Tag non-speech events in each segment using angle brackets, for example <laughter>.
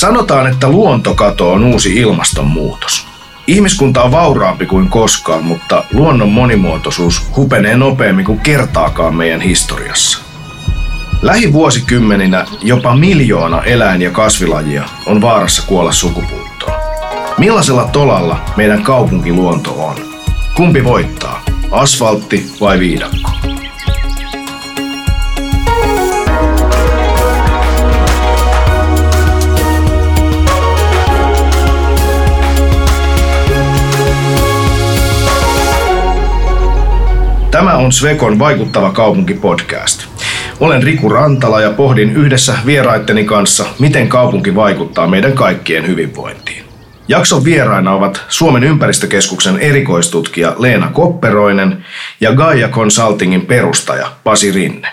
Sanotaan, että luontokato on uusi ilmastonmuutos. Ihmiskunta on vauraampi kuin koskaan, mutta luonnon monimuotoisuus hupenee nopeammin kuin kertaakaan meidän historiassa. Lähivuosikymmeninä jopa miljoona eläin- ja kasvilajia on vaarassa kuolla sukupuuttoon. Millaisella tolalla meidän kaupunkiluonto on? Kumpi voittaa, asfaltti vai viidakko? Tämä on Svekon Vaikuttava kaupunki podcast. Olen Riku Rantala ja pohdin yhdessä vieraitteni kanssa, miten kaupunki vaikuttaa meidän kaikkien hyvinvointiin. Jakson vieraina ovat Suomen ympäristökeskuksen erikoistutkija Leena Kopperoinen ja Gaia Consultingin perustaja Pasi Rinne.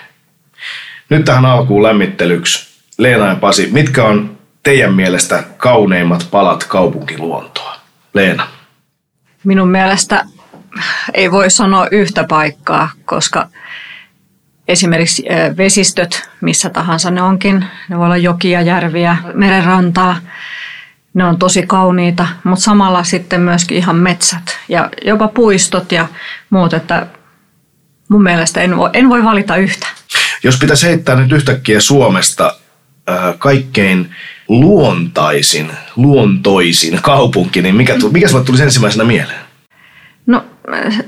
Nyt tähän alkuun lämmittelyksi. Leena ja Pasi, mitkä on teidän mielestä kauneimmat palat kaupunkiluontoa? Leena. Minun mielestä ei voi sanoa yhtä paikkaa, koska esimerkiksi vesistöt, missä tahansa ne onkin, ne voi olla jokia, järviä, merenrantaa, ne on tosi kauniita, mutta samalla sitten myöskin ihan metsät ja jopa puistot ja muut, että mun mielestä en voi, en voi valita yhtä. Jos pitäisi heittää nyt yhtäkkiä Suomesta kaikkein luontaisin, luontoisin kaupunki, niin mikä, mikä sinulle tulisi ensimmäisenä mieleen?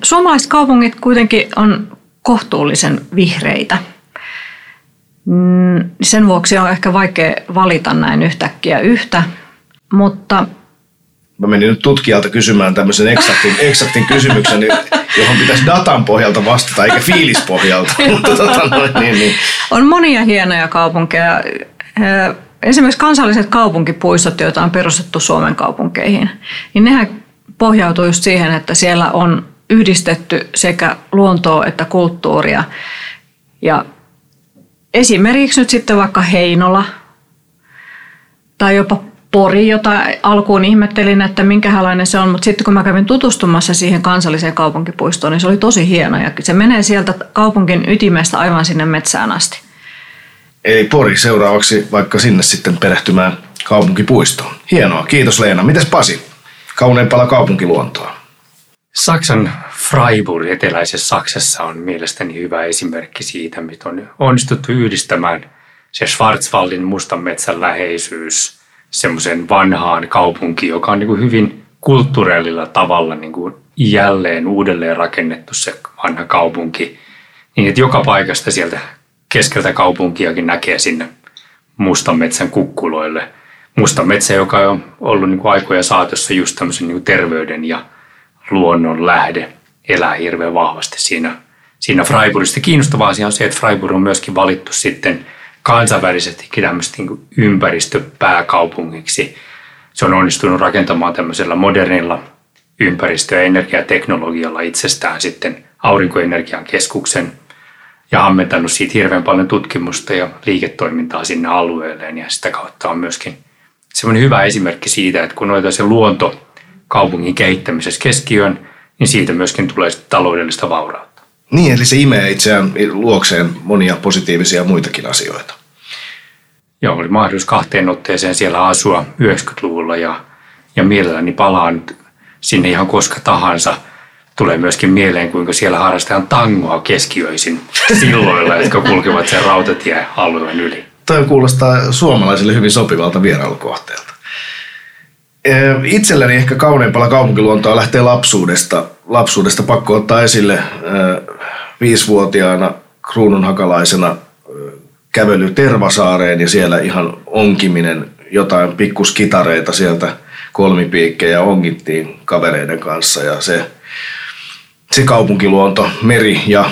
Suomalaiset kaupungit kuitenkin on kohtuullisen vihreitä. Mm, sen vuoksi on ehkä vaikea valita näin yhtäkkiä yhtä, mutta Mä menin nyt tutkijalta kysymään tämmöisen eksaktin, eksaktin kysymyksen, johon pitäisi datan pohjalta vastata, eikä fiilispohjalta. <laughs> Mutta tota noin, niin, niin. On monia hienoja kaupunkeja. Esimerkiksi kansalliset kaupunkipuistot, joita on perustettu Suomen kaupunkeihin, niin nehän pohjautuu just siihen, että siellä on yhdistetty sekä luontoa että kulttuuria. Ja esimerkiksi nyt sitten vaikka Heinola tai jopa Pori, jota alkuun ihmettelin, että minkälainen se on, mutta sitten kun mä kävin tutustumassa siihen kansalliseen kaupunkipuistoon, niin se oli tosi hieno ja se menee sieltä kaupunkin ytimestä aivan sinne metsään asti. Eli Pori seuraavaksi vaikka sinne sitten perehtymään kaupunkipuistoon. Hienoa, kiitos Leena. Mites Pasi? Kauneimpala kaupunkiluontoa. Saksan Freiburg eteläisessä Saksassa on mielestäni hyvä esimerkki siitä, mitä on onnistuttu yhdistämään se Schwarzwaldin mustan metsän läheisyys semmoisen vanhaan kaupunkiin, joka on niin kuin hyvin kulttuurilla tavalla niin kuin jälleen uudelleen rakennettu se vanha kaupunki. Niin että joka paikasta sieltä keskeltä kaupunkiakin näkee sinne mustan metsän kukkuloille. Mustan metsä, joka on ollut niin kuin aikoja saatossa just tämmöisen niin kuin terveyden ja luonnon lähde elää hirveän vahvasti siinä, siinä Freiburgista. Kiinnostava asia on se, että Freiburg on myöskin valittu sitten kansainvälisesti tämmöistä niin ympäristöpääkaupungiksi. Se on onnistunut rakentamaan tämmöisellä modernilla ympäristö- ja energiateknologialla itsestään sitten aurinkoenergian keskuksen ja ammentanut siitä hirveän paljon tutkimusta ja liiketoimintaa sinne alueelleen ja sitä kautta on myöskin semmoinen hyvä esimerkki siitä, että kun otetaan se luonto kaupungin kehittämisessä keskiöön, niin siitä myöskin tulee taloudellista vaurautta. Niin, eli se imee itseään luokseen monia positiivisia muitakin asioita. Joo, oli mahdollisuus kahteen otteeseen siellä asua 90-luvulla ja, ja mielelläni palaan sinne ihan koska tahansa. Tulee myöskin mieleen, kuinka siellä harrastetaan tangoa keskiöisin silloilla, jotka kulkevat sen rautatiealueen yli. Toi kuulostaa suomalaisille hyvin sopivalta vierailukohteelta. Itselläni ehkä kauneimpalla kaupunkiluontoa lähtee lapsuudesta. Lapsuudesta pakko ottaa esille viisivuotiaana kruununhakalaisena kävely Tervasaareen ja siellä ihan onkiminen, jotain pikkuskitareita sieltä kolmipiikkejä ongittiin kavereiden kanssa ja se, se kaupunkiluonto, meri ja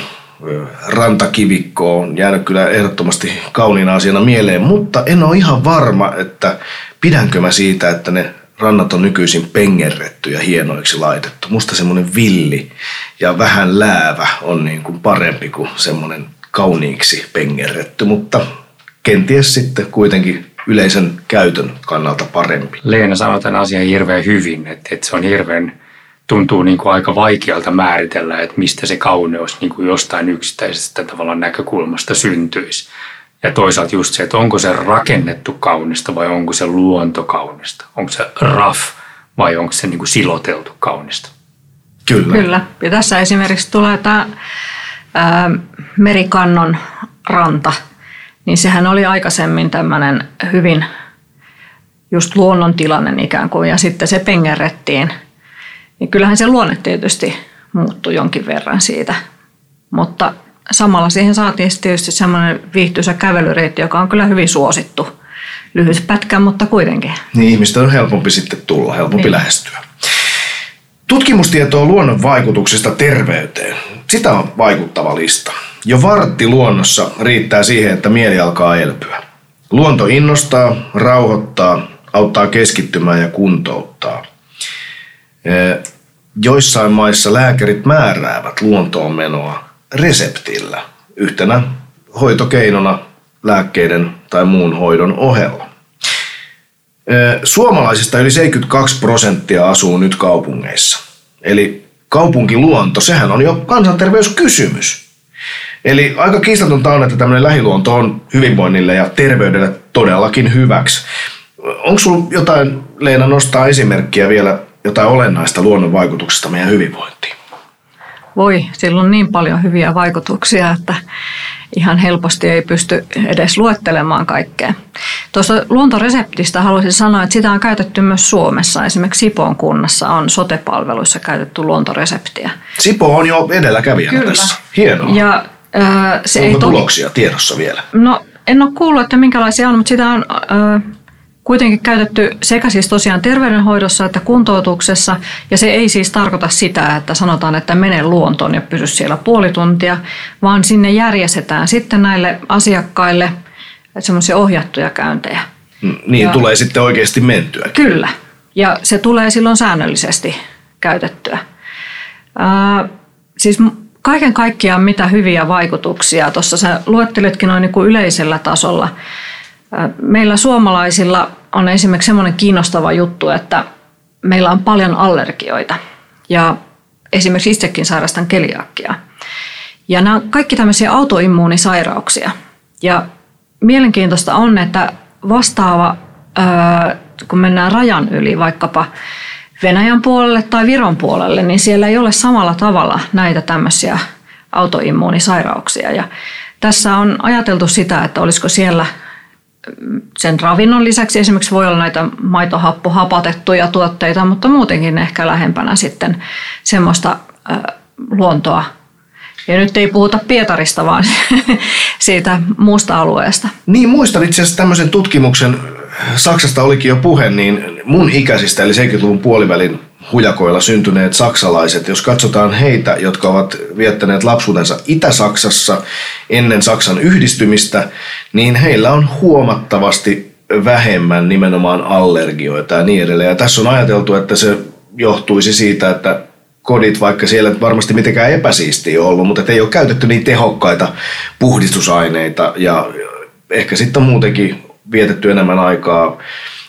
rantakivikko on jäänyt kyllä ehdottomasti kauniina asiana mieleen, mutta en ole ihan varma, että pidänkö mä siitä, että ne rannat on nykyisin pengerretty ja hienoiksi laitettu. Musta semmoinen villi ja vähän läävä on niin kuin parempi kuin semmoinen kauniiksi pengerretty, mutta kenties sitten kuitenkin yleisen käytön kannalta parempi. Leena sanoi tämän asian hirveän hyvin, että, että se on hirveän, tuntuu niin kuin aika vaikealta määritellä, että mistä se kauneus niin kuin jostain yksittäisestä tavallaan näkökulmasta syntyisi. Ja toisaalta just se, että onko se rakennettu kaunista vai onko se luonto kaunista. Onko se rough vai onko se niin kuin siloteltu kaunista. Kyllä. Kyllä. Ja tässä esimerkiksi tulee tämä ää, Merikannon ranta, niin sehän oli aikaisemmin tämmöinen hyvin just luonnontilainen ikään kuin, ja sitten se pengerrettiin. Niin kyllähän se luonne tietysti muuttui jonkin verran siitä, mutta samalla siihen saatiin tietysti semmoinen viihtyisä kävelyreitti, joka on kyllä hyvin suosittu. Lyhyt pätkä, mutta kuitenkin. Niin ihmisten on helpompi sitten tulla, helpompi niin. lähestyä. Tutkimustietoa luonnon vaikutuksista terveyteen. Sitä on vaikuttava lista. Jo vartti luonnossa riittää siihen, että mieli alkaa elpyä. Luonto innostaa, rauhoittaa, auttaa keskittymään ja kuntouttaa. Joissain maissa lääkärit määräävät luontoon menoa reseptillä yhtenä hoitokeinona lääkkeiden tai muun hoidon ohella. Suomalaisista yli 72 prosenttia asuu nyt kaupungeissa. Eli kaupunkiluonto, sehän on jo kansanterveyskysymys. Eli aika kiistatonta on, että tämmöinen lähiluonto on hyvinvoinnille ja terveydelle todellakin hyväksi. Onko sinulla jotain, Leena, nostaa esimerkkiä vielä jotain olennaista luonnon vaikutuksesta meidän hyvinvointiin? Voi, sillä on niin paljon hyviä vaikutuksia, että ihan helposti ei pysty edes luettelemaan kaikkea. Tuosta luontoreseptistä haluaisin sanoa, että sitä on käytetty myös Suomessa. Esimerkiksi Sipoon kunnassa on sotepalveluissa käytetty luontoreseptiä. Sipo on jo edelläkävijänä Kyllä. tässä. Hienoa. Ja, äh, se Onko ei tuloksia tiedossa vielä? No en ole kuullut, että minkälaisia on, mutta sitä on äh, kuitenkin käytetty sekä siis tosiaan terveydenhoidossa että kuntoutuksessa. Ja se ei siis tarkoita sitä, että sanotaan, että mene luontoon ja pysy siellä puoli tuntia, vaan sinne järjestetään sitten näille asiakkaille semmoisia ohjattuja käyntejä. Niin, ja, tulee sitten oikeasti mentyä. Kyllä, ja se tulee silloin säännöllisesti käytettyä. Ää, siis kaiken kaikkiaan mitä hyviä vaikutuksia. Tuossa sä luettelitkin noin niin kuin yleisellä tasolla. Meillä suomalaisilla on esimerkiksi semmoinen kiinnostava juttu, että meillä on paljon allergioita ja esimerkiksi itsekin sairastan keliakkia. Ja nämä on kaikki tämmöisiä autoimmuunisairauksia. Ja mielenkiintoista on, että vastaava, kun mennään rajan yli vaikkapa Venäjän puolelle tai Viron puolelle, niin siellä ei ole samalla tavalla näitä tämmöisiä autoimmuunisairauksia. Ja tässä on ajateltu sitä, että olisiko siellä sen ravinnon lisäksi esimerkiksi voi olla näitä maitohappohapatettuja tuotteita, mutta muutenkin ehkä lähempänä sitten semmoista luontoa. Ja nyt ei puhuta Pietarista, vaan <laughs> siitä muusta alueesta. Niin, muistan itse asiassa tämmöisen tutkimuksen, Saksasta olikin jo puhe, niin mun ikäisistä, eli 70-luvun puolivälin hujakoilla syntyneet saksalaiset, jos katsotaan heitä, jotka ovat viettäneet lapsuudensa Itä-Saksassa ennen Saksan yhdistymistä, niin heillä on huomattavasti vähemmän nimenomaan allergioita ja niin edelleen. Ja tässä on ajateltu, että se johtuisi siitä, että kodit, vaikka siellä varmasti mitenkään epäsiistiä ollut, mutta ei ole käytetty niin tehokkaita puhdistusaineita ja ehkä sitten muutenkin vietetty enemmän aikaa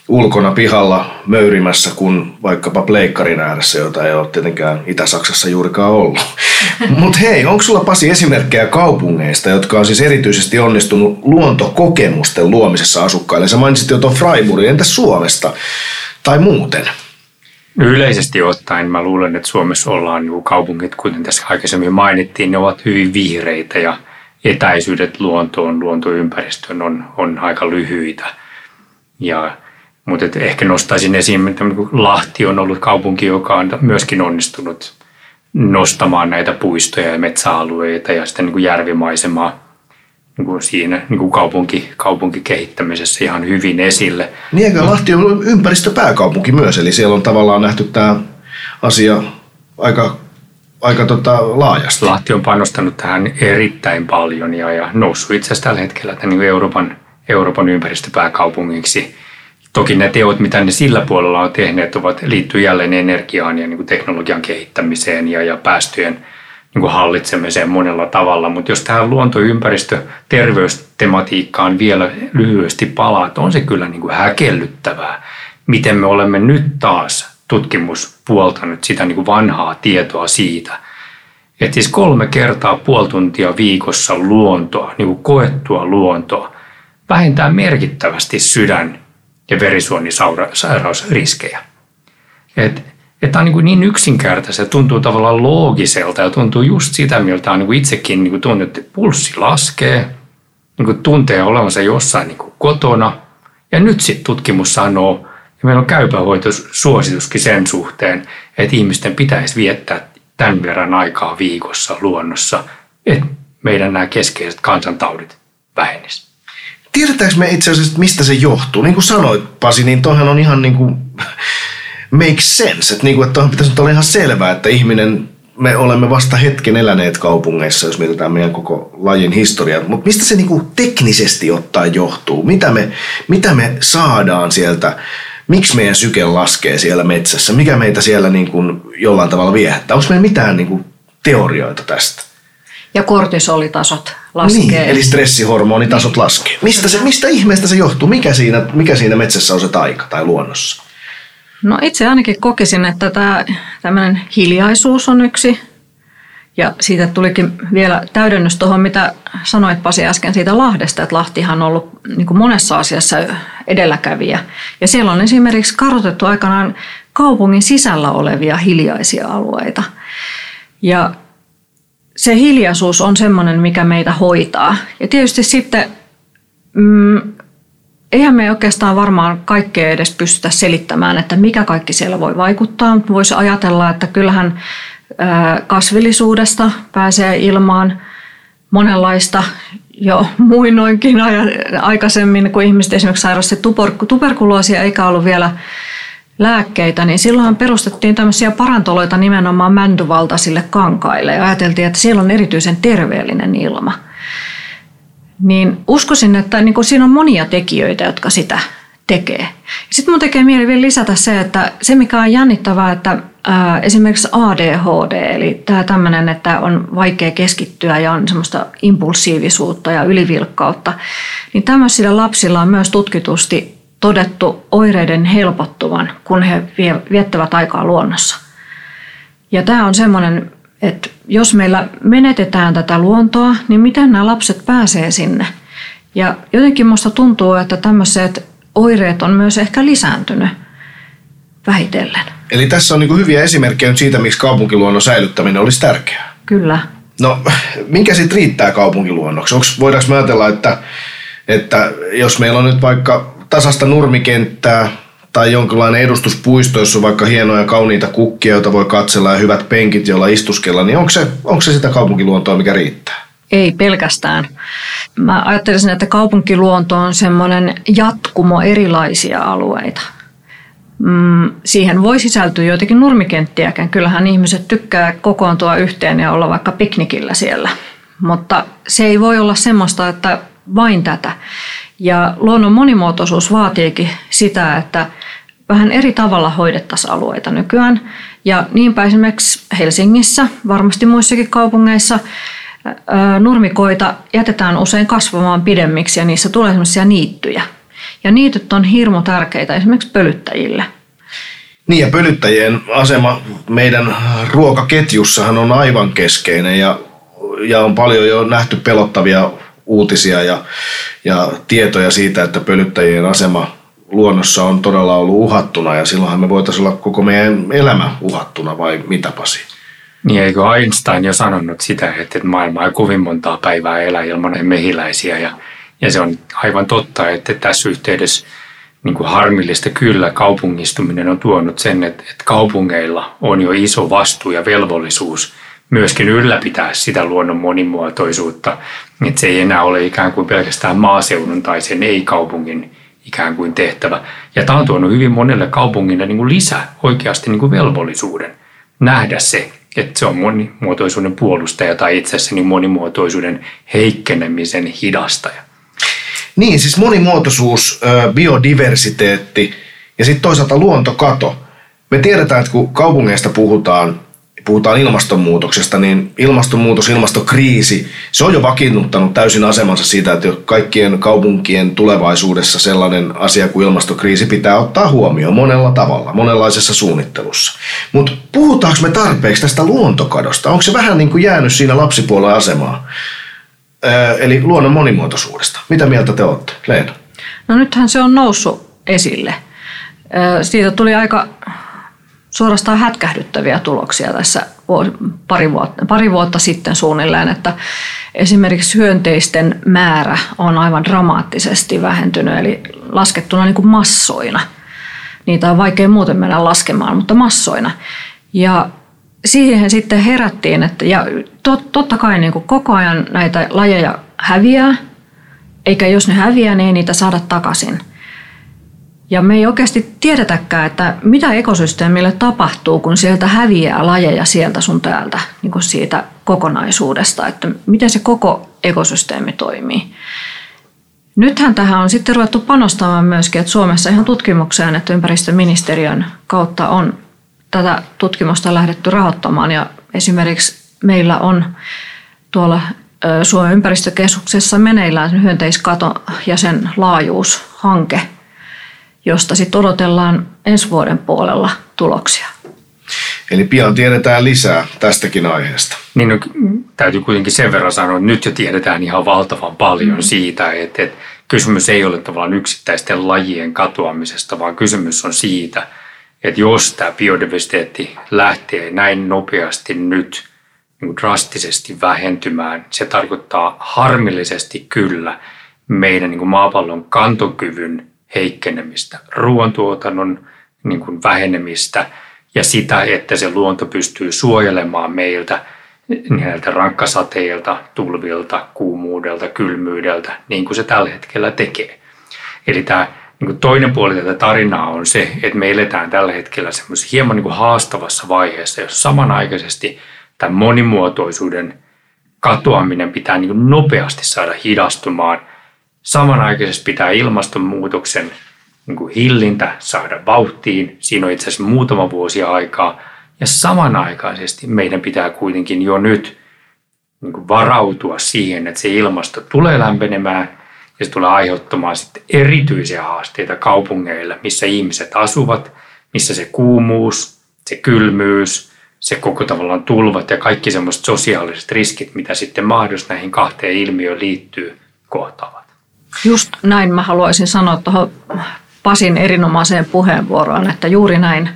ulkona pihalla möyrimässä kuin vaikkapa pleikkarin ääressä, jota ei ole tietenkään Itä-Saksassa juurikaan ollut. <laughs> Mutta hei, onko sulla Pasi esimerkkejä kaupungeista, jotka on siis erityisesti onnistunut luontokokemusten luomisessa asukkaille? Sä mainitsit jo tuon Freiburgin, entä Suomesta tai muuten? No yleisesti ottaen mä luulen, että Suomessa ollaan niin kaupungit, kuten tässä aikaisemmin mainittiin, ne ovat hyvin vihreitä ja etäisyydet luontoon, luontoympäristöön on, on aika lyhyitä. Ja mutta ehkä nostaisin esiin, että Lahti on ollut kaupunki, joka on myöskin onnistunut nostamaan näitä puistoja ja metsäalueita ja sitten niin kuin järvimaisemaa niin kuin siinä niin kuin kaupunki, kaupunkikehittämisessä ihan hyvin esille. Niin eikä Lahti on ympäristöpääkaupunki myös, eli siellä on tavallaan nähty tämä asia aika, aika tota, laajasti. Lahti on panostanut tähän erittäin paljon ja, ja noussut itse asiassa tällä hetkellä tämän niin Euroopan, Euroopan ympäristöpääkaupungiksi – Toki ne teot, mitä ne sillä puolella on tehneet, ovat, liittyy jälleen energiaan ja niin kuin teknologian kehittämiseen ja, ja päästöjen niin kuin hallitsemiseen monella tavalla. Mutta jos tähän luontoympäristö terveystematiikkaan vielä lyhyesti palaa, on se kyllä niin kuin häkellyttävää, miten me olemme nyt taas tutkimus puoltanut sitä niin kuin vanhaa tietoa siitä, että siis kolme kertaa puoli tuntia viikossa luontoa, niin kuin koettua luontoa – vähentää merkittävästi sydän- ja verisuonisairausriskejä. Et, et tämä on niin, niin yksinkertaista, tuntuu tavallaan loogiselta ja tuntuu just sitä, miltä on niin itsekin niin tuntuu, että pulssi laskee, niin tuntee olevansa jossain niin kotona. Ja nyt sitten tutkimus sanoo, ja meillä on käypähoitosuosituskin sen suhteen, että ihmisten pitäisi viettää tämän verran aikaa viikossa luonnossa, että meidän nämä keskeiset kansantaudit vähenisivät. Tiedetäänkö me itse asiassa, mistä se johtuu? Niin kuin sanoit, Pasi, niin toihan on ihan niin kuin make sense. Että, niin kuin, että pitäisi olla ihan selvää, että ihminen, me olemme vasta hetken eläneet kaupungeissa, jos mietitään meidän koko lajin historiaa. Mutta mistä se niin kuin teknisesti ottaen johtuu? Mitä me, mitä me saadaan sieltä miksi meidän syke laskee siellä metsässä, mikä meitä siellä niin kuin jollain tavalla viehättää. Onko meillä mitään niin kuin teorioita tästä? Ja kortisolitasot laskee. Niin, eli stressihormonitasot laskee. Mistä, se, mistä ihmeestä se johtuu? Mikä siinä, mikä siinä metsässä on se taika tai luonnossa? No itse ainakin kokisin, että tämä tämmöinen hiljaisuus on yksi ja siitä tulikin vielä täydennys tuohon, mitä sanoit Pasi äsken siitä Lahdesta, että Lahtihan on ollut niin kuin monessa asiassa edelläkävijä. Ja siellä on esimerkiksi kartoitettu aikanaan kaupungin sisällä olevia hiljaisia alueita. Ja se hiljaisuus on semmoinen, mikä meitä hoitaa. Ja tietysti sitten, mm, eihän me oikeastaan varmaan kaikkea edes pystytä selittämään, että mikä kaikki siellä voi vaikuttaa. Voisi ajatella, että kyllähän kasvillisuudesta pääsee ilmaan monenlaista jo muinoinkin aikaisemmin, kun ihmiset esimerkiksi sairasti tuberkuloosia eikä ollut vielä lääkkeitä, niin silloin perustettiin tämmöisiä parantoloita nimenomaan mäntyvaltaisille kankaille ja ajateltiin, että siellä on erityisen terveellinen ilma. Niin uskoisin, että niin siinä on monia tekijöitä, jotka sitä tekee. Sitten mun tekee mieli vielä lisätä se, että se mikä on jännittävää, että esimerkiksi ADHD, eli tämä tämmöinen, että on vaikea keskittyä ja on semmoista impulsiivisuutta ja ylivilkkautta, niin tämmöisillä lapsilla on myös tutkitusti todettu oireiden helpottuvan, kun he viettävät aikaa luonnossa. Ja tämä on semmoinen, että jos meillä menetetään tätä luontoa, niin miten nämä lapset pääsee sinne? Ja jotenkin minusta tuntuu, että tämmöiset oireet on myös ehkä lisääntynyt vähitellen. Eli tässä on niin hyviä esimerkkejä siitä, miksi kaupunkiluonnon säilyttäminen olisi tärkeää. Kyllä. No, minkä sitten riittää kaupunkiluonnoksi? Voidaanko me ajatella, että, että jos meillä on nyt vaikka tasasta nurmikenttää tai jonkinlainen edustuspuisto, jossa on vaikka hienoja kauniita kukkia, joita voi katsella ja hyvät penkit, joilla istuskella, niin onko se, onko se sitä kaupunkiluontoa, mikä riittää? Ei pelkästään. Mä ajattelisin, että kaupunkiluonto on semmoinen jatkumo erilaisia alueita. Mm, siihen voi sisältyä joitakin nurmikenttiäkin. Kyllähän ihmiset tykkää kokoontua yhteen ja olla vaikka piknikillä siellä. Mutta se ei voi olla semmoista, että vain tätä. Ja luonnon monimuotoisuus vaatiikin sitä, että vähän eri tavalla hoidettaisiin alueita nykyään. Ja niinpä esimerkiksi Helsingissä, varmasti muissakin kaupungeissa, nurmikoita jätetään usein kasvamaan pidemmiksi ja niissä tulee sellaisia niittyjä. Ja niityt on hirmu tärkeitä esimerkiksi pölyttäjille. Niin ja pölyttäjien asema meidän ruokaketjussahan on aivan keskeinen ja, ja on paljon jo nähty pelottavia uutisia ja, ja tietoja siitä, että pölyttäjien asema luonnossa on todella ollut uhattuna ja silloinhan me voitaisiin olla koko meidän elämä uhattuna vai mitä Pasi? Niin eikö Einstein jo sanonut sitä, että maailma ei kovin montaa päivää elä ilman mehiläisiä ja, ja se on aivan totta, että tässä yhteydessä niin kuin harmillista kyllä kaupungistuminen on tuonut sen, että, että kaupungeilla on jo iso vastuu ja velvollisuus myöskin ylläpitää sitä luonnon monimuotoisuutta, että se ei enää ole ikään kuin pelkästään maaseudun tai sen ei-kaupungin ikään kuin tehtävä. Ja tämä on tuonut hyvin monelle kaupungille niin kuin lisää oikeasti niin kuin velvollisuuden nähdä se, että se on monimuotoisuuden puolustaja tai itse asiassa niin monimuotoisuuden heikkenemisen hidastaja. Niin, siis monimuotoisuus, biodiversiteetti ja sitten toisaalta luontokato. Me tiedetään, että kun kaupungeista puhutaan, puhutaan ilmastonmuutoksesta, niin ilmastonmuutos, ilmastokriisi, se on jo vakiinnuttanut täysin asemansa siitä, että kaikkien kaupunkien tulevaisuudessa sellainen asia kuin ilmastokriisi pitää ottaa huomioon monella tavalla, monenlaisessa suunnittelussa. Mutta puhutaanko me tarpeeksi tästä luontokadosta? Onko se vähän niin kuin jäänyt siinä lapsipuolen asemaan? eli luonnon monimuotoisuudesta. Mitä mieltä te olette, Leena? No nythän se on noussut esille. Siitä tuli aika suorastaan hätkähdyttäviä tuloksia tässä pari vuotta, pari vuotta sitten suunnilleen, että esimerkiksi hyönteisten määrä on aivan dramaattisesti vähentynyt, eli laskettuna niin kuin massoina. Niitä on vaikea muuten mennä laskemaan, mutta massoina. Ja siihen sitten herättiin, että ja tot, totta kai niin kuin koko ajan näitä lajeja häviää, eikä jos ne häviää, niin ei niitä saada takaisin. Ja me ei oikeasti tiedetäkään, että mitä ekosysteemille tapahtuu, kun sieltä häviää lajeja sieltä sun täältä, niin kuin siitä kokonaisuudesta, että miten se koko ekosysteemi toimii. Nythän tähän on sitten ruvettu panostamaan myöskin, että Suomessa ihan tutkimukseen, että ympäristöministeriön kautta on tätä tutkimusta lähdetty rahoittamaan ja esimerkiksi meillä on tuolla Suomen ympäristökeskuksessa meneillään hyönteiskato ja sen laajuushanke, josta sitten odotellaan ensi vuoden puolella tuloksia. Eli pian tiedetään lisää tästäkin aiheesta. Niin no, täytyy kuitenkin sen verran sanoa, että nyt jo tiedetään ihan valtavan paljon mm. siitä, että, että kysymys ei ole tavallaan yksittäisten lajien katoamisesta, vaan kysymys on siitä, että jos tämä biodiversiteetti lähtee näin nopeasti nyt niin drastisesti vähentymään, se tarkoittaa harmillisesti kyllä meidän niin kuin maapallon kantokyvyn heikkenemistä, ruoantuotannon niin kuin vähenemistä ja sitä, että se luonto pystyy suojelemaan meiltä näiltä rankkasateilta, tulvilta, kuumuudelta, kylmyydeltä, niin kuin se tällä hetkellä tekee. Eli tämä niin toinen puoli tätä tarinaa on se, että me eletään tällä hetkellä semmoisessa hieman niin haastavassa vaiheessa, jos samanaikaisesti tämän monimuotoisuuden katoaminen pitää niin nopeasti saada hidastumaan. Samanaikaisesti pitää ilmastonmuutoksen niin hillintä saada vauhtiin. Siinä on itse asiassa muutama vuosi aikaa. Ja samanaikaisesti meidän pitää kuitenkin jo nyt niin varautua siihen, että se ilmasto tulee lämpenemään ja se tulee aiheuttamaan sitten erityisiä haasteita kaupungeille, missä ihmiset asuvat, missä se kuumuus, se kylmyys, se koko tavallaan tulvat ja kaikki semmoiset sosiaaliset riskit, mitä sitten mahdollisesti näihin kahteen ilmiöön liittyy, kohtaavat. Just näin mä haluaisin sanoa tuohon Pasin erinomaiseen puheenvuoroon, että juuri näin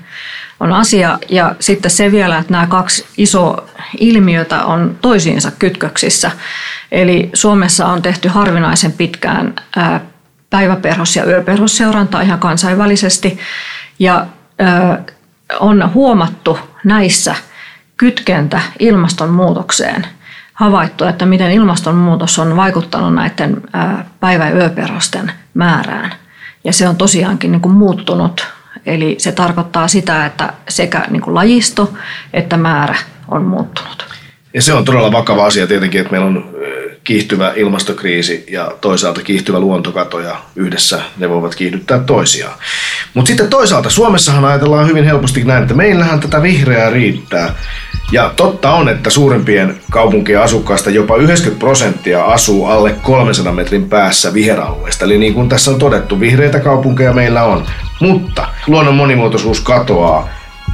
on asia. Ja sitten se vielä, että nämä kaksi isoa ilmiötä on toisiinsa kytköksissä. Eli Suomessa on tehty harvinaisen pitkään päiväperhos- ja yöperhosseurantaa ihan kansainvälisesti. Ja on huomattu näissä kytkentä ilmastonmuutokseen. Havaittu, että miten ilmastonmuutos on vaikuttanut näiden päivä- ja määrään. Ja se on tosiaankin niin kuin muuttunut. Eli se tarkoittaa sitä, että sekä niin kuin lajisto että määrä on muuttunut. Ja se on todella vakava asia tietenkin, että meillä on kiihtyvä ilmastokriisi ja toisaalta kiihtyvä luontokato ja yhdessä ne voivat kiihdyttää toisiaan. Mutta sitten toisaalta Suomessahan ajatellaan hyvin helposti näin, että meillähän tätä vihreää riittää. Ja totta on, että suurimpien kaupunkien asukkaista jopa 90 prosenttia asuu alle 300 metrin päässä viheralueesta. Eli niin kuin tässä on todettu, vihreitä kaupunkeja meillä on. Mutta luonnon monimuotoisuus katoaa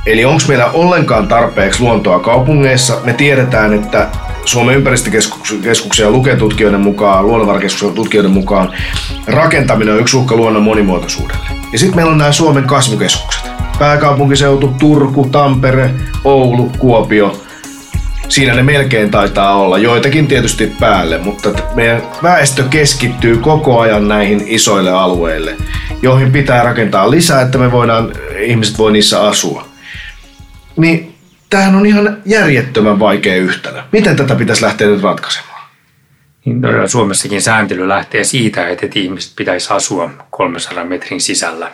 Eli onko meillä ollenkaan tarpeeksi luontoa kaupungeissa? Me tiedetään, että Suomen ympäristökeskuksen ja luketutkijoiden mukaan, luonnonvarakeskuksen tutkijoiden mukaan, rakentaminen on yksi uhka luonnon monimuotoisuudelle. Ja sitten meillä on nämä Suomen kasvukeskukset. Pääkaupunkiseutu, Turku, Tampere, Oulu, Kuopio. Siinä ne melkein taitaa olla, joitakin tietysti päälle, mutta meidän väestö keskittyy koko ajan näihin isoille alueille, joihin pitää rakentaa lisää, että me voidaan, ihmiset voi niissä asua niin tämähän on ihan järjettömän vaikea yhtälö. Miten tätä pitäisi lähteä nyt ratkaisemaan? Niin todella Suomessakin sääntely lähtee siitä, että ihmiset pitäisi asua 300 metrin sisällä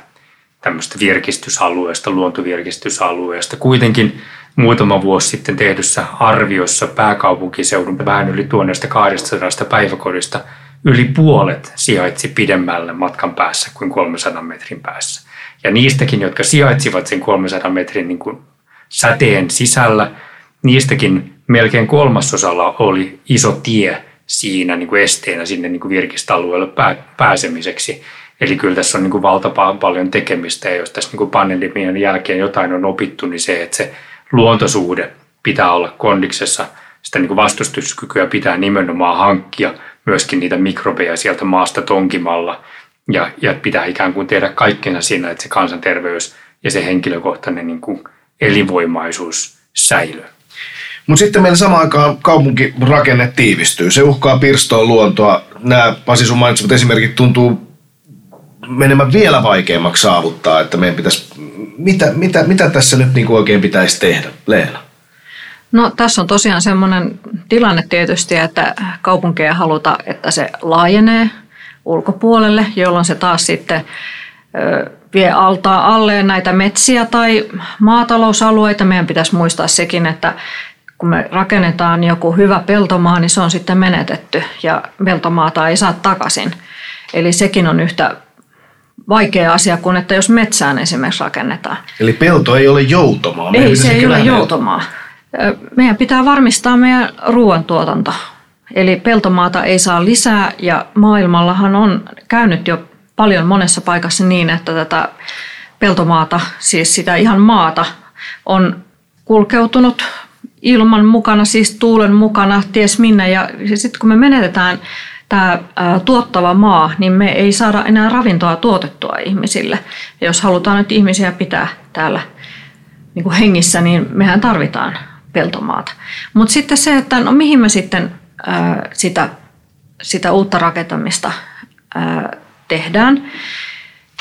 tämmöistä virkistysalueesta, luontovirkistysalueesta. Kuitenkin muutama vuosi sitten tehdyssä arviossa pääkaupunkiseudun vähän yli 1200 päiväkodista yli puolet sijaitsi pidemmälle matkan päässä kuin 300 metrin päässä. Ja niistäkin, jotka sijaitsivat sen 300 metrin niin kuin säteen sisällä. Niistäkin melkein kolmasosalla oli iso tie siinä niin kuin esteenä sinne niin kuin virkistalueelle pääsemiseksi. Eli kyllä tässä on niin kuin valtapaan paljon tekemistä ja jos tässä niin kuin pandemian jälkeen jotain on opittu, niin se, että se luontosuhde pitää olla kondiksessa sitä niin kuin vastustuskykyä pitää nimenomaan hankkia myöskin niitä mikrobeja sieltä maasta tonkimalla ja, ja pitää ikään kuin tehdä kaikkena siinä, että se kansanterveys ja se henkilökohtainen niin kuin elinvoimaisuus säilyy. Mutta sitten meillä samaan aikaan kaupunkirakenne tiivistyy. Se uhkaa pirstoa luontoa. Nämä Pasi sun mainitsemat esimerkit tuntuu menemään vielä vaikeammaksi saavuttaa, että meidän pitäisi, mitä, mitä, mitä tässä nyt niin oikein pitäisi tehdä, Leena? No tässä on tosiaan semmoinen tilanne tietysti, että kaupunkeja haluta, että se laajenee ulkopuolelle, jolloin se taas sitten vie altaa alleen näitä metsiä tai maatalousalueita. Meidän pitäisi muistaa sekin, että kun me rakennetaan joku hyvä peltomaa, niin se on sitten menetetty ja peltomaata ei saa takaisin. Eli sekin on yhtä vaikea asia kuin, että jos metsään esimerkiksi rakennetaan. Eli pelto ei ole joutomaa. Meidän ei, se ei ole joutomaa. Meidän pitää varmistaa meidän ruoantuotanto. Eli peltomaata ei saa lisää ja maailmallahan on käynyt jo paljon monessa paikassa niin, että tätä peltomaata, siis sitä ihan maata, on kulkeutunut ilman mukana, siis tuulen mukana, ties minne. Ja sitten kun me menetetään tämä tuottava maa, niin me ei saada enää ravintoa tuotettua ihmisille. Ja jos halutaan nyt ihmisiä pitää täällä niin kuin hengissä, niin mehän tarvitaan peltomaata. Mutta sitten se, että no mihin me sitten ää, sitä, sitä uutta rakentamista ää, tehdään,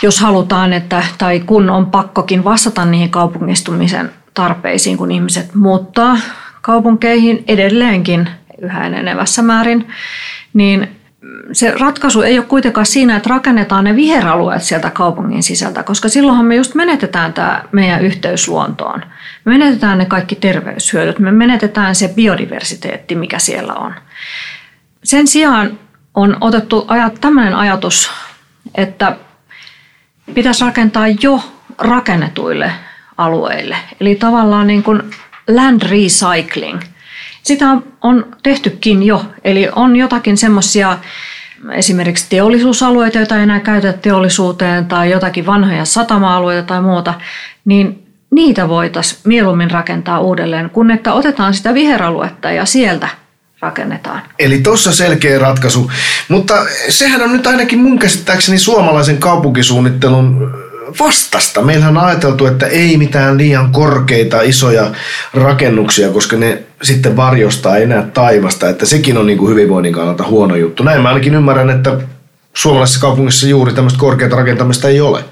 jos halutaan, että, tai kun on pakkokin vastata niihin kaupungistumisen tarpeisiin, kun ihmiset muuttaa kaupunkeihin edelleenkin yhä enenevässä määrin, niin se ratkaisu ei ole kuitenkaan siinä, että rakennetaan ne viheralueet sieltä kaupungin sisältä, koska silloinhan me just menetetään tämä meidän yhteys luontoon. Me menetetään ne kaikki terveyshyödyt, me menetetään se biodiversiteetti, mikä siellä on. Sen sijaan on otettu tämmöinen ajatus, että pitäisi rakentaa jo rakennetuille alueille. Eli tavallaan niin kuin land recycling. Sitä on, tehtykin jo, eli on jotakin semmoisia esimerkiksi teollisuusalueita, joita ei enää käytetä teollisuuteen tai jotakin vanhoja satama-alueita tai muuta, niin niitä voitaisiin mieluummin rakentaa uudelleen, kun että otetaan sitä viheraluetta ja sieltä rakennetaan. Eli tuossa selkeä ratkaisu, mutta sehän on nyt ainakin mun käsittääkseni suomalaisen kaupunkisuunnittelun vastasta. Meillähän on ajateltu, että ei mitään liian korkeita, isoja rakennuksia, koska ne sitten varjostaa enää taivasta. Että sekin on niin kuin hyvinvoinnin kannalta huono juttu. Näin mä ainakin ymmärrän, että suomalaisessa kaupungissa juuri tämmöistä korkeata rakentamista ei ole.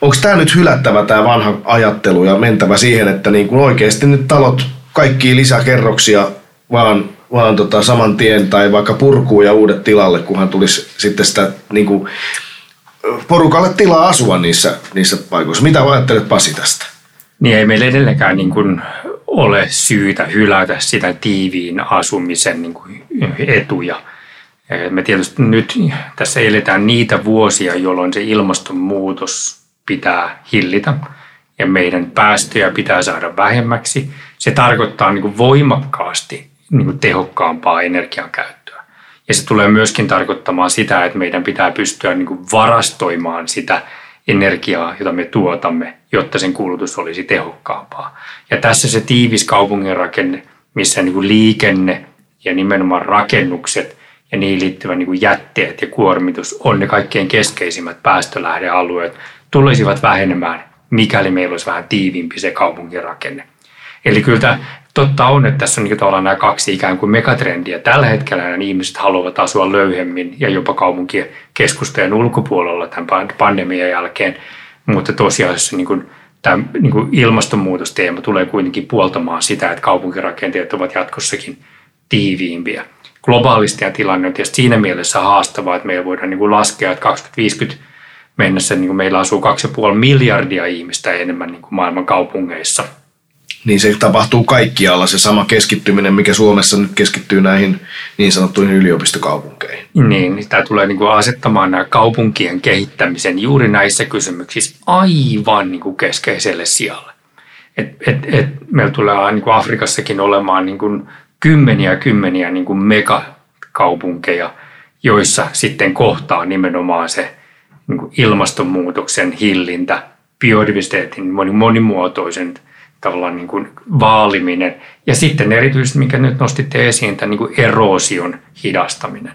Onko tämä nyt hylättävä tämä vanha ajattelu ja mentävä siihen, että niin kuin oikeasti nyt talot, kaikki lisäkerroksia vaan, vaan tota saman tien tai vaikka purkuu ja uudet tilalle, kunhan tulisi sitten sitä niin kuin porukalle tilaa asua niissä, niissä paikoissa. Mitä ajattelet Pasi tästä? Niin ei meillä edelleenkään niin kuin ole syytä hylätä sitä tiiviin asumisen niin kuin etuja. Me tietysti nyt tässä eletään niitä vuosia, jolloin se ilmastonmuutos pitää hillitä ja meidän päästöjä pitää saada vähemmäksi. Se tarkoittaa niin kuin voimakkaasti niin kuin tehokkaampaa energiankäyttöä. Ja se tulee myöskin tarkoittamaan sitä, että meidän pitää pystyä niin kuin varastoimaan sitä energiaa, jota me tuotamme, jotta sen kulutus olisi tehokkaampaa. Ja tässä se tiivis kaupungin rakenne, missä niin kuin liikenne ja nimenomaan rakennukset ja niihin liittyvät niin jätteet ja kuormitus on ne kaikkein keskeisimmät päästölähdealueet, tulisivat vähenemään, mikäli meillä olisi vähän tiiviimpi se kaupunkin rakenne. Eli kyllä totta on, että tässä on niin tavallaan nämä kaksi ikään kuin megatrendiä. Tällä hetkellä nämä ihmiset haluavat asua löyhemmin ja jopa kaupunkien keskustojen ulkopuolella tämän pandemian jälkeen, mutta tosiasiassa niin kuin tämä niin kuin ilmastonmuutosteema tulee kuitenkin puoltamaan sitä, että kaupunkirakenteet ovat jatkossakin tiiviimpiä. Globaalisti ja tilanne on tietysti siinä mielessä haastava, että meillä voidaan niin kuin laskea, että 2050 mennessä niin kuin meillä asuu 2,5 miljardia ihmistä enemmän niin kuin maailman kaupungeissa – niin se tapahtuu kaikkialla se sama keskittyminen, mikä Suomessa nyt keskittyy näihin niin sanottuihin yliopistokaupunkeihin. Niin, niin tämä tulee niin kuin asettamaan nämä kaupunkien kehittämisen juuri näissä kysymyksissä aivan niin kuin keskeiselle sijalle. Et, et, et meillä tulee niin kuin Afrikassakin olemaan niin kuin kymmeniä kymmeniä niin kuin megakaupunkeja, joissa sitten kohtaa nimenomaan se niin kuin ilmastonmuutoksen hillintä, biodiversiteetin monimuotoisen tavallaan niin kuin vaaliminen. Ja sitten erityisesti, mikä nyt nostitte esiin, tämän niin kuin eroosion hidastaminen.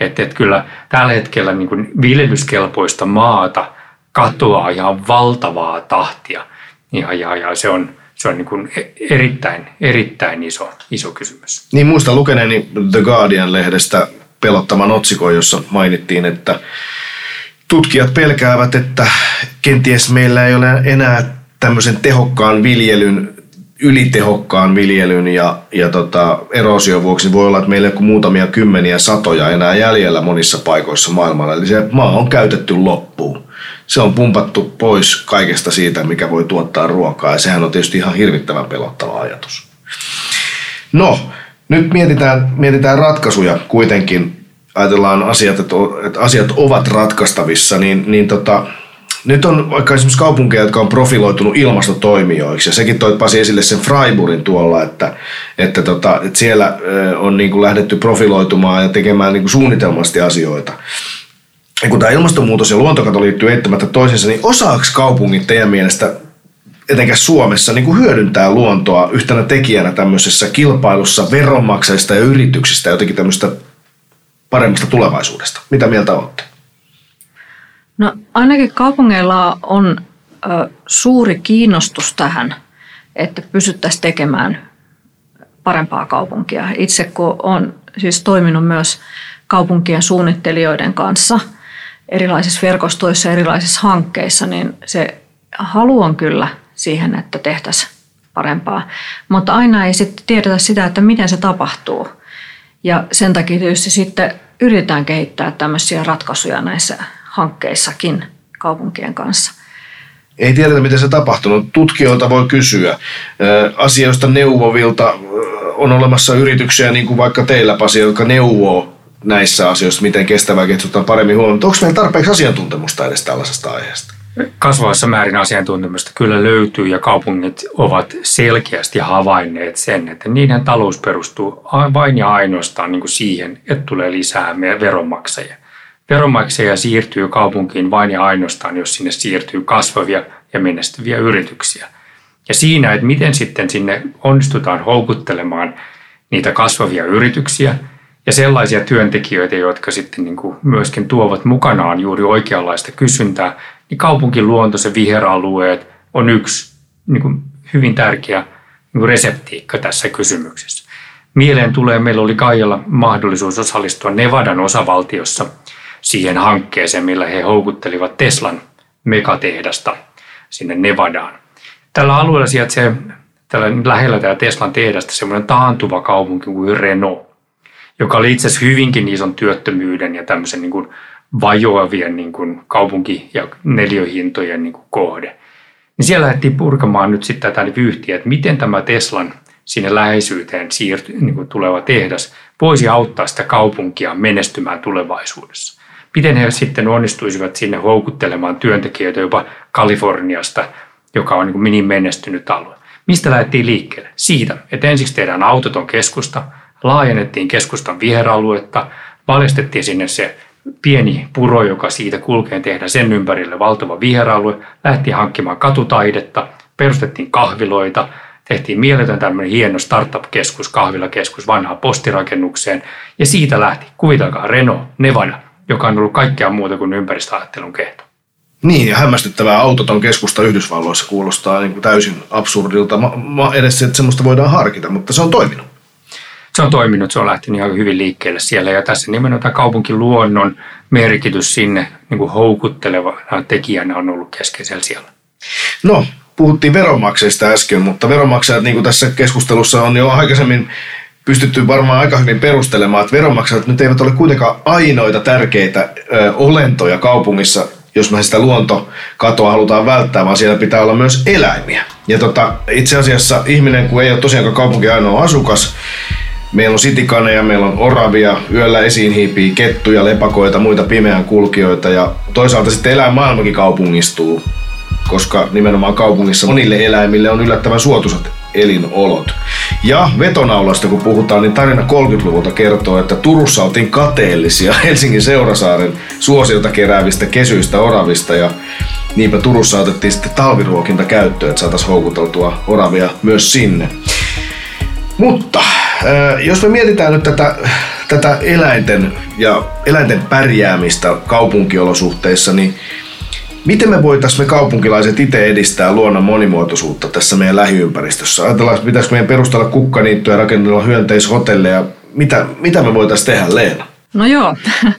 Että et kyllä tällä hetkellä niin kuin viljelyskelpoista maata katoaa ihan valtavaa tahtia. Ja, ja, ja se on, se on niin kuin e- erittäin, erittäin iso, iso kysymys. Niin muista lukeneeni The Guardian-lehdestä pelottavan otsikon, jossa mainittiin, että tutkijat pelkäävät, että kenties meillä ei ole enää tämmöisen tehokkaan viljelyn, ylitehokkaan viljelyn ja, ja tota, erosion vuoksi voi olla, että meillä on muutamia kymmeniä satoja enää jäljellä monissa paikoissa maailmalla. Eli se maa on käytetty loppuun. Se on pumpattu pois kaikesta siitä, mikä voi tuottaa ruokaa ja sehän on tietysti ihan hirvittävän pelottava ajatus. No, nyt mietitään, mietitään ratkaisuja kuitenkin ajatellaan asiat, että, että asiat ovat ratkaistavissa, niin, niin tota, nyt on vaikka esimerkiksi kaupunkeja, jotka on profiloitunut ilmastotoimijoiksi, ja sekin toi Pasi esille sen Freiburgin tuolla, että, että, tota, että siellä on niin kuin lähdetty profiloitumaan ja tekemään niin kuin suunnitelmasti asioita. Ja kun tämä ilmastonmuutos ja luontokato liittyy eittämättä toisiinsa, niin osaako kaupungit teidän mielestä etenkä Suomessa niin kuin hyödyntää luontoa yhtenä tekijänä tämmöisessä kilpailussa veronmaksajista ja yrityksistä jotenkin tämmöistä paremmasta tulevaisuudesta. Mitä mieltä olette? No ainakin kaupungeilla on ö, suuri kiinnostus tähän, että pysyttäisiin tekemään parempaa kaupunkia. Itse kun olen siis toiminut myös kaupunkien suunnittelijoiden kanssa erilaisissa verkostoissa, erilaisissa hankkeissa, niin se halu on kyllä siihen, että tehtäisiin parempaa. Mutta aina ei sitten tiedetä sitä, että miten se tapahtuu. Ja sen takia tietysti sitten yritetään kehittää tämmöisiä ratkaisuja näissä hankkeissakin kaupunkien kanssa. Ei tiedetä, miten se tapahtunut. Tutkijoilta voi kysyä. Asioista neuvovilta on olemassa yrityksiä, niin kuin vaikka teillä, Pasi, jotka neuvoo näissä asioissa, miten kestävää kehitystä paremmin huomioon. Onko meillä tarpeeksi asiantuntemusta edes tällaisesta aiheesta? kasvavassa määrin asiantuntemusta kyllä löytyy ja kaupungit ovat selkeästi havainneet sen, että niiden talous perustuu vain ja ainoastaan niin kuin siihen, että tulee lisää veronmaksajia. Veronmaksajia siirtyy kaupunkiin vain ja ainoastaan, jos sinne siirtyy kasvavia ja menestyviä yrityksiä. Ja siinä, että miten sitten sinne onnistutaan houkuttelemaan niitä kasvavia yrityksiä ja sellaisia työntekijöitä, jotka sitten niin kuin myöskin tuovat mukanaan juuri oikeanlaista kysyntää, niin kaupunkiluonto, se viheralueet on yksi niin kuin hyvin tärkeä niin kuin reseptiikka tässä kysymyksessä. Mieleen tulee, meillä oli Kaijalla mahdollisuus osallistua Nevadan osavaltiossa siihen hankkeeseen, millä he houkuttelivat Teslan megatehdasta sinne Nevadaan. Tällä alueella sijaitsee tällä lähellä tämä Teslan tehdasta semmoinen taantuva kaupunki kuin Renault, joka oli itse asiassa hyvinkin ison työttömyyden ja tämmöisen niin kuin vajoavien niin kuin kaupunki- ja neliöhintojen niin kuin kohde. Niin siellä lähdettiin purkamaan nyt sitten tätä vyyhtiä, että miten tämä Teslan sinne läheisyyteen siirty, niin kuin tuleva tehdas voisi auttaa sitä kaupunkia menestymään tulevaisuudessa. Miten he sitten onnistuisivat sinne houkuttelemaan työntekijöitä jopa Kaliforniasta, joka on niin mini menestynyt alue. Mistä lähdettiin liikkeelle? Siitä, että ensiksi tehdään autoton keskusta, laajennettiin keskustan viheraluetta, valjastettiin sinne se pieni puro, joka siitä kulkee tehdä sen ympärille valtava viheralue, lähti hankkimaan katutaidetta, perustettiin kahviloita, tehtiin mieletön tämmöinen hieno startup-keskus, kahvilakeskus vanhaan postirakennukseen, ja siitä lähti, kuvitelkaa Renault, Nevada, joka on ollut kaikkea muuta kuin ympäristöajattelun kehto. Niin, ja hämmästyttävää autoton keskusta Yhdysvalloissa kuulostaa niin kuin täysin absurdilta. Ma, ma edes että semmoista voidaan harkita, mutta se on toiminut se on toiminut, se on lähtenyt ihan hyvin liikkeelle siellä ja tässä nimenomaan tämä kaupunkiluonnon merkitys sinne niin kuin houkuttelevana tekijänä on ollut keskeisellä siellä. No, puhuttiin veronmaksajista äsken, mutta veronmaksajat niin kuin tässä keskustelussa on jo aikaisemmin pystytty varmaan aika hyvin perustelemaan, että veronmaksajat nyt eivät ole kuitenkaan ainoita tärkeitä ö, olentoja kaupungissa, jos me sitä luontokatoa halutaan välttää, vaan siellä pitää olla myös eläimiä. Ja tota, itse asiassa ihminen, kun ei ole tosiaankaan kaupunki ainoa asukas, Meillä on sitikaneja, meillä on oravia, yöllä esiin hiipii kettuja, lepakoita, muita pimeän kulkijoita ja toisaalta sitten eläinmaailmakin kaupungistuu, koska nimenomaan kaupungissa monille eläimille on yllättävän suotuisat elinolot. Ja vetonaulasta kun puhutaan, niin tarina 30-luvulta kertoo, että Turussa oltiin kateellisia <laughs> Helsingin Seurasaaren suosiota keräävistä kesyistä oravista ja Niinpä Turussa otettiin sitten talviruokinta käyttöön, että saataisiin houkuteltua oravia myös sinne. Mutta jos me mietitään nyt tätä, tätä eläinten ja eläinten pärjäämistä kaupunkiolosuhteissa, niin Miten me voitaisiin me kaupunkilaiset itse edistää luonnon monimuotoisuutta tässä meidän lähiympäristössä? Ajatellaan, että pitäisikö meidän perustella kukkaniittyä ja rakennella hyönteishotelleja. Mitä, mitä me voitaisiin tehdä, Leena? No joo, <laughs>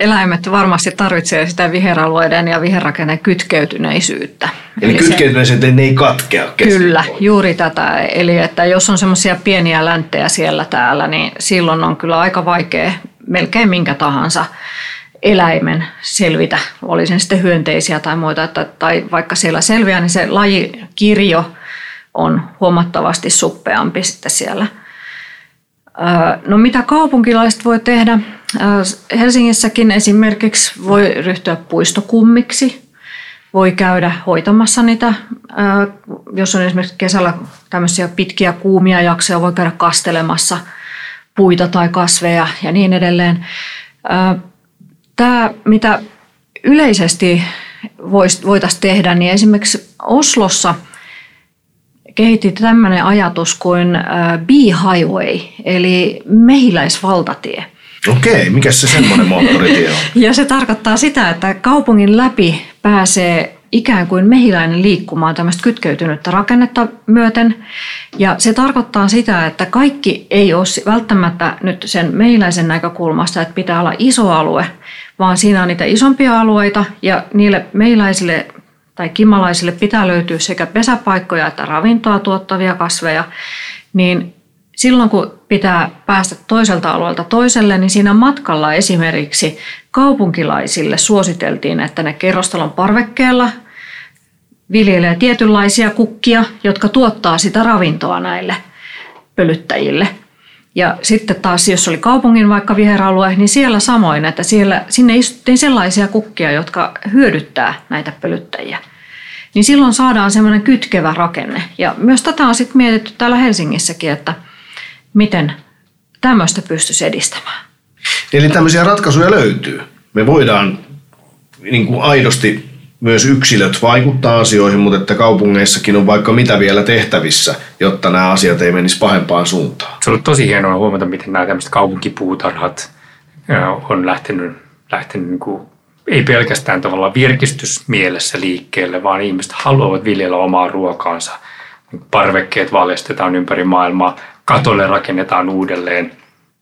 eläimet varmasti tarvitsee sitä viheralueiden ja viherrakenne kytkeytyneisyyttä. Eli, Eli kytkeytyneisyyttä ne ei katkea Kyllä, juuri tätä. Eli että jos on semmoisia pieniä länttejä siellä täällä, niin silloin on kyllä aika vaikea melkein minkä tahansa eläimen selvitä, oli sen sitten hyönteisiä tai muita, että, tai vaikka siellä selviää, niin se lajikirjo on huomattavasti suppeampi sitten siellä. No mitä kaupunkilaiset voi tehdä? Helsingissäkin esimerkiksi voi ryhtyä puistokummiksi, voi käydä hoitamassa niitä, jos on esimerkiksi kesällä tämmöisiä pitkiä kuumia jaksoja, voi käydä kastelemassa puita tai kasveja ja niin edelleen. Tämä, mitä yleisesti voitaisiin tehdä, niin esimerkiksi Oslossa kehitti tämmöinen ajatus kuin Bee Highway, eli mehiläisvaltatie. Okei, mikä se semmoinen moottoritie on? <laughs> ja se tarkoittaa sitä, että kaupungin läpi pääsee ikään kuin mehiläinen liikkumaan tämmöistä kytkeytynyttä rakennetta myöten. Ja se tarkoittaa sitä, että kaikki ei ole välttämättä nyt sen mehiläisen näkökulmasta, että pitää olla iso alue, vaan siinä on niitä isompia alueita ja niille mehiläisille tai kimalaisille pitää löytyä sekä pesäpaikkoja että ravintoa tuottavia kasveja, niin silloin kun pitää päästä toiselta alueelta toiselle, niin siinä matkalla esimerkiksi kaupunkilaisille suositeltiin, että ne kerrostalon parvekkeella viljelee tietynlaisia kukkia, jotka tuottaa sitä ravintoa näille pölyttäjille. Ja sitten taas, jos oli kaupungin vaikka viheralue, niin siellä samoin, että siellä, sinne istuttiin sellaisia kukkia, jotka hyödyttää näitä pölyttäjiä. Niin silloin saadaan semmoinen kytkevä rakenne. Ja myös tätä on sitten mietitty täällä Helsingissäkin, että miten tämmöistä pystyisi edistämään. Eli tämmöisiä ratkaisuja löytyy. Me voidaan niin kuin aidosti myös yksilöt vaikuttaa asioihin, mutta että kaupungeissakin on vaikka mitä vielä tehtävissä, jotta nämä asiat ei menisi pahempaan suuntaan. Se on ollut tosi hienoa huomata, miten nämä tämmöiset kaupunkipuutarhat on lähtenyt, lähtenyt niin kuin, ei pelkästään tavallaan virkistysmielessä liikkeelle, vaan ihmiset haluavat viljellä omaa ruokaansa. Parvekkeet valjastetaan ympäri maailmaa, katolle rakennetaan uudelleen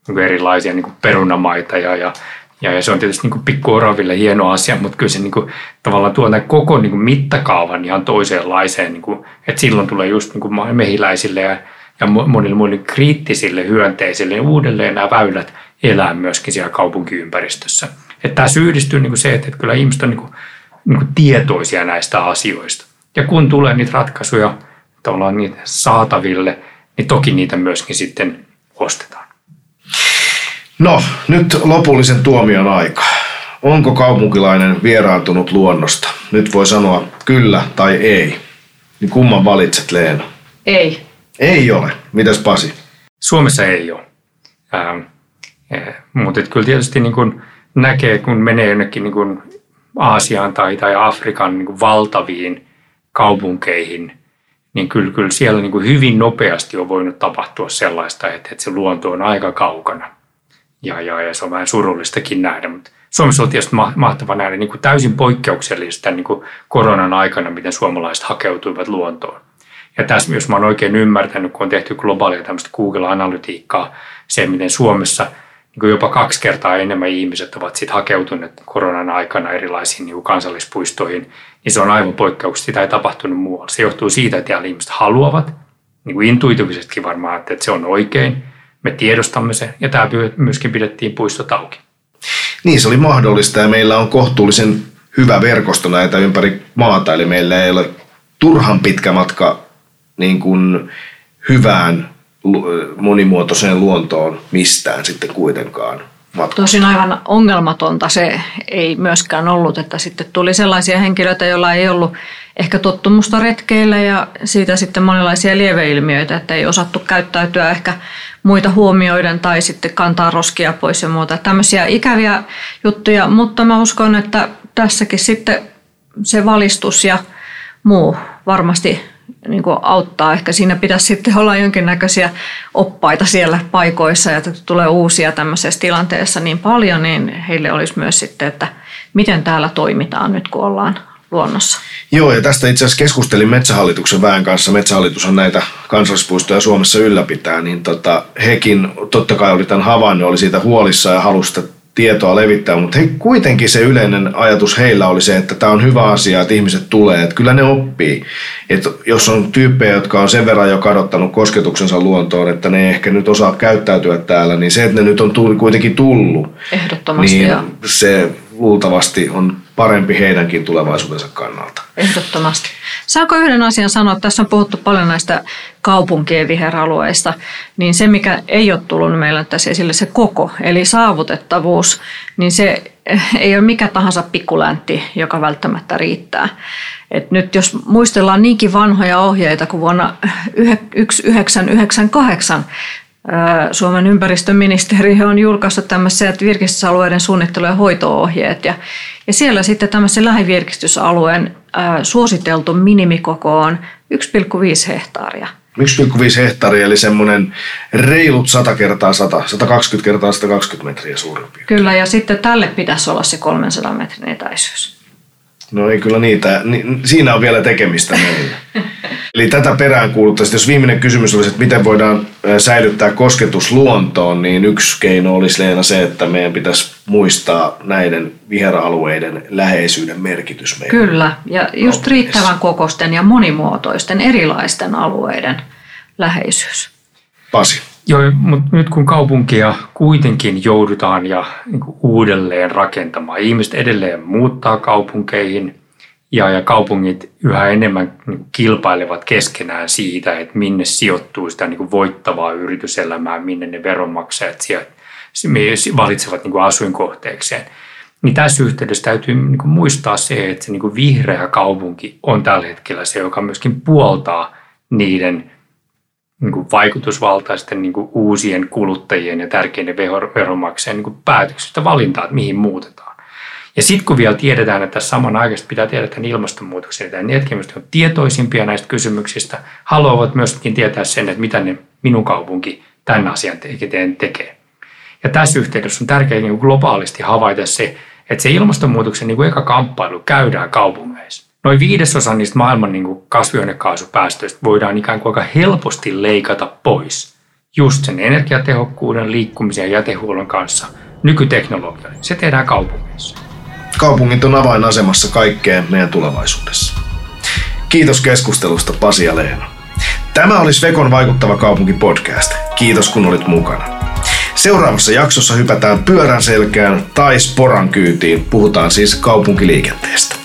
niin erilaisia niin kuin perunamaita ja, ja ja, se on tietysti niin pikkuoraville hieno asia, mutta kyllä se niin kuin, tavallaan tuo tämän koko niin kuin mittakaavan ihan toisenlaiseen. Niin kuin, että silloin tulee just niin kuin mehiläisille ja, ja monille muille kriittisille hyönteisille niin uudelleen nämä väylät elää myöskin siellä kaupunkiympäristössä. Että tämä yhdistyy niin kuin se, että, että kyllä ihmiset on niin kuin, niin kuin tietoisia näistä asioista. Ja kun tulee niitä ratkaisuja niitä saataville, niin toki niitä myöskin sitten ostetaan. No, nyt lopullisen tuomion aika. Onko kaupunkilainen vieraantunut luonnosta? Nyt voi sanoa kyllä tai ei. Niin kumman valitset, Leena? Ei. Ei ole. Mitäs Pasi? Suomessa ei ole. Ähm, eh, mutta kyllä tietysti niin kun näkee, kun menee jonnekin niin kun Aasiaan tai, tai Afrikan niin kun valtaviin kaupunkeihin, niin kyllä, kyllä siellä niin hyvin nopeasti on voinut tapahtua sellaista, että, että se luonto on aika kaukana ja, ja, ja se on vähän surullistakin nähdä, mutta Suomessa on tietysti mahtava nähdä niin kuin täysin poikkeuksellista niin kuin koronan aikana, miten suomalaiset hakeutuivat luontoon. Ja tässä, jos mä oon oikein ymmärtänyt, kun on tehty globaalia tämmöistä Google-analytiikkaa, se, miten Suomessa niin kuin jopa kaksi kertaa enemmän ihmiset ovat sit hakeutuneet koronan aikana erilaisiin niin kuin kansallispuistoihin, niin se on aivan poikkeuksista. Sitä ei tapahtunut muualla. Se johtuu siitä, että ihmiset haluavat, niin kuin intuitiivisestikin varmaan, että se on oikein – me tiedostamme sen ja tämä myöskin pidettiin puistot auki. Niin se oli mahdollista ja meillä on kohtuullisen hyvä verkosto näitä ympäri maata, eli meillä ei ole turhan pitkä matka niin kuin hyvään monimuotoiseen luontoon mistään sitten kuitenkaan. Matkassa. Tosin aivan ongelmatonta se ei myöskään ollut, että sitten tuli sellaisia henkilöitä, joilla ei ollut ehkä tottumusta retkeillä ja siitä sitten monenlaisia lieveilmiöitä, että ei osattu käyttäytyä ehkä muita huomioiden tai sitten kantaa roskia pois ja muuta. Tämmöisiä ikäviä juttuja, mutta mä uskon, että tässäkin sitten se valistus ja muu varmasti niin kuin auttaa. Ehkä siinä pitäisi sitten olla jonkinnäköisiä oppaita siellä paikoissa ja että tulee uusia tämmöisessä tilanteessa niin paljon, niin heille olisi myös sitten, että miten täällä toimitaan nyt, kun ollaan luonnossa. Joo, ja tästä itse asiassa keskustelin Metsähallituksen väen kanssa. Metsähallitushan näitä kansallispuistoja Suomessa ylläpitää, niin tota, hekin totta kai oli tämän havainnon, oli siitä huolissa ja halusi tietoa levittää, mutta he, kuitenkin se yleinen ajatus heillä oli se, että tämä on hyvä asia, että ihmiset tulee, että kyllä ne oppii. Että jos on tyyppejä, jotka on sen verran jo kadottanut kosketuksensa luontoon, että ne ei ehkä nyt osaa käyttäytyä täällä, niin se, että ne nyt on tullut, kuitenkin tullut, Ehdottomasti niin joo. se luultavasti on parempi heidänkin tulevaisuudensa kannalta. Ehdottomasti. Saako yhden asian sanoa? Tässä on puhuttu paljon näistä kaupunkien viheralueista. Niin se, mikä ei ole tullut meillä tässä esille, se koko, eli saavutettavuus, niin se ei ole mikä tahansa pikkuläntti, joka välttämättä riittää. Et nyt jos muistellaan niinkin vanhoja ohjeita kuin vuonna 1998 Suomen ympäristöministeriö on julkaissut tämmöiset virkistysalueiden suunnittelu- ja hoito-ohjeet. Ja, ja siellä sitten tämmöisen lähivirkistysalueen suositeltu minimikoko on 1,5 hehtaaria. 1,5 hehtaaria, eli semmoinen reilut 100 kertaa 100, 120 kertaa 120 metriä suurin piirtein. Kyllä, ja sitten tälle pitäisi olla se 300 metrin etäisyys. No ei kyllä niitä, ni, siinä on vielä tekemistä meillä. <laughs> Eli tätä perään kuuluttaisiin, jos viimeinen kysymys olisi, että miten voidaan säilyttää kosketus luontoon, niin yksi keino olisi Leena se, että meidän pitäisi muistaa näiden viheralueiden läheisyyden merkitys meidän Kyllä, ja just riittävän kokosten ja monimuotoisten erilaisten alueiden läheisyys. Pasi. Joo, mutta nyt kun kaupunkia kuitenkin joudutaan ja niin uudelleen rakentamaan, ihmiset edelleen muuttaa kaupunkeihin ja, ja kaupungit yhä enemmän niin kilpailevat keskenään siitä, että minne sijoittuu sitä niin voittavaa yrityselämää, minne ne veronmaksajat valitsevat niin kuin asuinkohteekseen. Niin tässä yhteydessä täytyy niin kuin muistaa se, että se niin kuin vihreä kaupunki on tällä hetkellä se, joka myöskin puoltaa niiden – niin kuin vaikutusvaltaisten niin kuin uusien kuluttajien ja tärkeiden veronmaksajien niin päätöksistä valintaa, että mihin muutetaan. Ja sitten kun vielä tiedetään, että tässä samanaikaisesti pitää tiedä tämän ilmastonmuutoksen, että ne, jotka on tietoisimpia näistä kysymyksistä, haluavat myöskin tietää sen, että mitä ne minun kaupunki tämän asian tekee. Ja tässä yhteydessä on tärkeää niin globaalisti havaita se, että se ilmastonmuutoksen niin kuin eka kamppailu käydään kaupungeissa. Noin viidesosa niistä maailman niin kuin kasvihuonekaasupäästöistä voidaan ikään kuin aika helposti leikata pois. Just sen energiatehokkuuden, liikkumisen ja jätehuollon kanssa nykyteknologia. Se tehdään kaupungeissa. Kaupungit on avainasemassa kaikkeen meidän tulevaisuudessa. Kiitos keskustelusta Pasi ja Leena. Tämä oli Svekon vaikuttava kaupunki podcast. Kiitos kun olit mukana. Seuraavassa jaksossa hypätään pyörän selkään tai sporan kyytiin. Puhutaan siis kaupunkiliikenteestä.